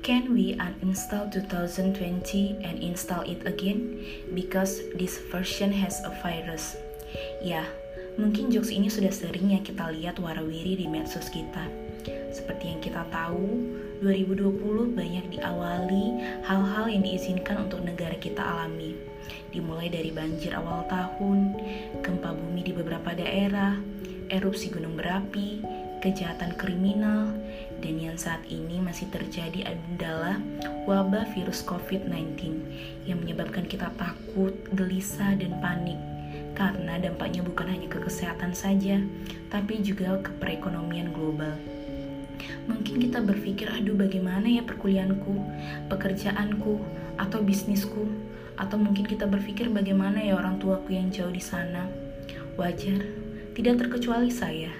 Can we uninstall 2020 and install it again? Because this version has a virus. Ya, mungkin jokes ini sudah sering ya kita lihat warawiri di medsos kita. Seperti yang kita tahu, 2020 banyak diawali hal-hal yang diizinkan untuk negara kita alami. Dimulai dari banjir awal tahun, gempa bumi di beberapa daerah, erupsi gunung berapi, kejahatan kriminal, dan yang saat ini masih terjadi adalah wabah virus COVID-19 yang menyebabkan kita takut, gelisah, dan panik karena dampaknya bukan hanya ke kesehatan saja, tapi juga ke perekonomian global. Mungkin kita berpikir, aduh bagaimana ya perkuliahanku, pekerjaanku, atau bisnisku, atau mungkin kita berpikir bagaimana ya orang tuaku yang jauh di sana. Wajar, tidak terkecuali saya.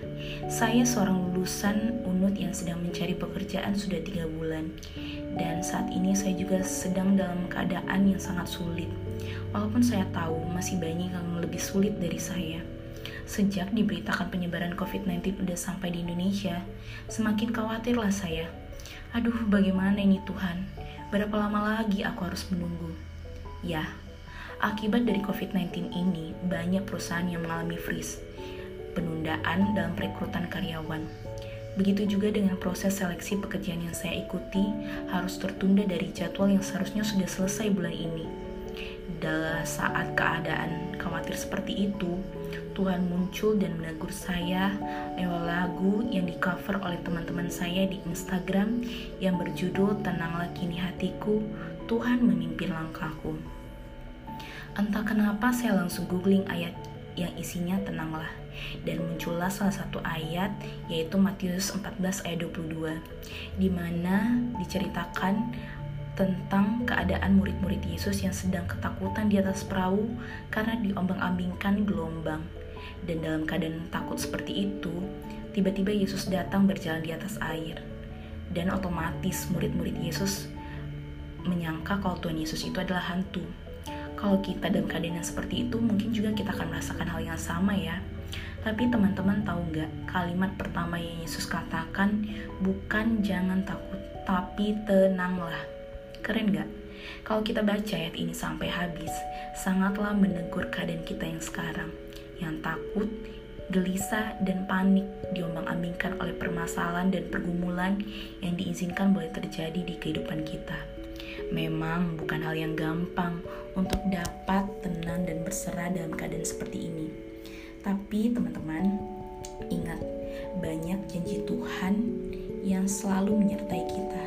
Saya seorang lulusan UNUT yang sedang mencari pekerjaan sudah tiga bulan. Dan saat ini saya juga sedang dalam keadaan yang sangat sulit. Walaupun saya tahu masih banyak yang lebih sulit dari saya. Sejak diberitakan penyebaran COVID-19 udah sampai di Indonesia, semakin khawatirlah saya. Aduh, bagaimana ini Tuhan? Berapa lama lagi aku harus menunggu? Ya, akibat dari COVID-19 ini, banyak perusahaan yang mengalami freeze penundaan dalam perekrutan karyawan. Begitu juga dengan proses seleksi pekerjaan yang saya ikuti harus tertunda dari jadwal yang seharusnya sudah selesai bulan ini. Dalam saat keadaan khawatir seperti itu, Tuhan muncul dan menegur saya lewat lagu yang di cover oleh teman-teman saya di Instagram yang berjudul Tenanglah Kini Hatiku, Tuhan Memimpin Langkahku. Entah kenapa saya langsung googling ayat yang isinya tenanglah dan muncullah salah satu ayat yaitu Matius 14 ayat 22 di mana diceritakan tentang keadaan murid-murid Yesus yang sedang ketakutan di atas perahu karena diombang-ambingkan gelombang. Dan dalam keadaan takut seperti itu, tiba-tiba Yesus datang berjalan di atas air. Dan otomatis murid-murid Yesus menyangka kalau Tuhan Yesus itu adalah hantu. Kalau kita dalam keadaan yang seperti itu, mungkin juga kita akan merasakan hal yang sama ya. Tapi teman-teman tahu nggak, kalimat pertama yang Yesus katakan bukan jangan takut, tapi tenanglah. Keren nggak? Kalau kita baca ayat ini sampai habis, sangatlah menegur keadaan kita yang sekarang. Yang takut, gelisah, dan panik diombang-ambingkan oleh permasalahan dan pergumulan yang diizinkan boleh terjadi di kehidupan kita. Memang bukan hal yang gampang untuk dapat tenang dan berserah dalam keadaan seperti ini. Tapi teman-teman, ingat banyak janji Tuhan yang selalu menyertai kita.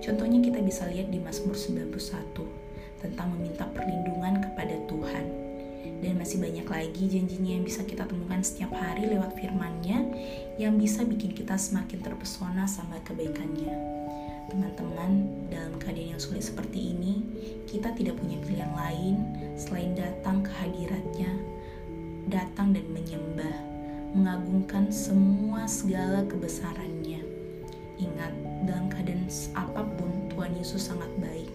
Contohnya kita bisa lihat di Mazmur 91 tentang meminta perlindungan kepada Tuhan. Dan masih banyak lagi janjinya yang bisa kita temukan setiap hari lewat firman-Nya yang bisa bikin kita semakin terpesona sama kebaikannya teman-teman dalam keadaan yang sulit seperti ini kita tidak punya pilihan lain selain datang ke hadiratnya datang dan menyembah mengagungkan semua segala kebesarannya ingat dalam keadaan apa pun Tuhan Yesus sangat baik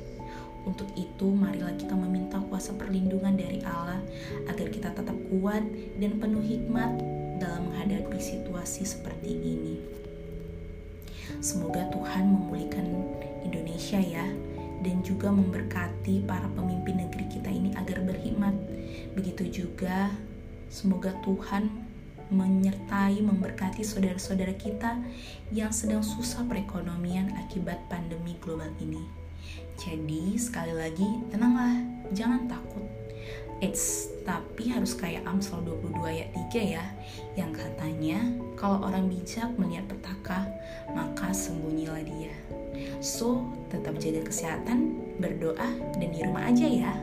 untuk itu, marilah kita meminta kuasa perlindungan dari Allah agar kita tetap kuat dan penuh hikmat dalam menghadapi situasi seperti ini. Semoga Tuhan memulihkan Indonesia ya dan juga memberkati para pemimpin negeri kita ini agar berhikmat. Begitu juga semoga Tuhan menyertai memberkati saudara-saudara kita yang sedang susah perekonomian akibat pandemi global ini. Jadi sekali lagi tenanglah, jangan takut. It's tapi harus kayak Amsal 22 ayat 3 ya yang katanya kalau orang bijak melihat petaka maka sembunyilah dia. So, tetap jaga kesehatan, berdoa, dan di rumah aja ya.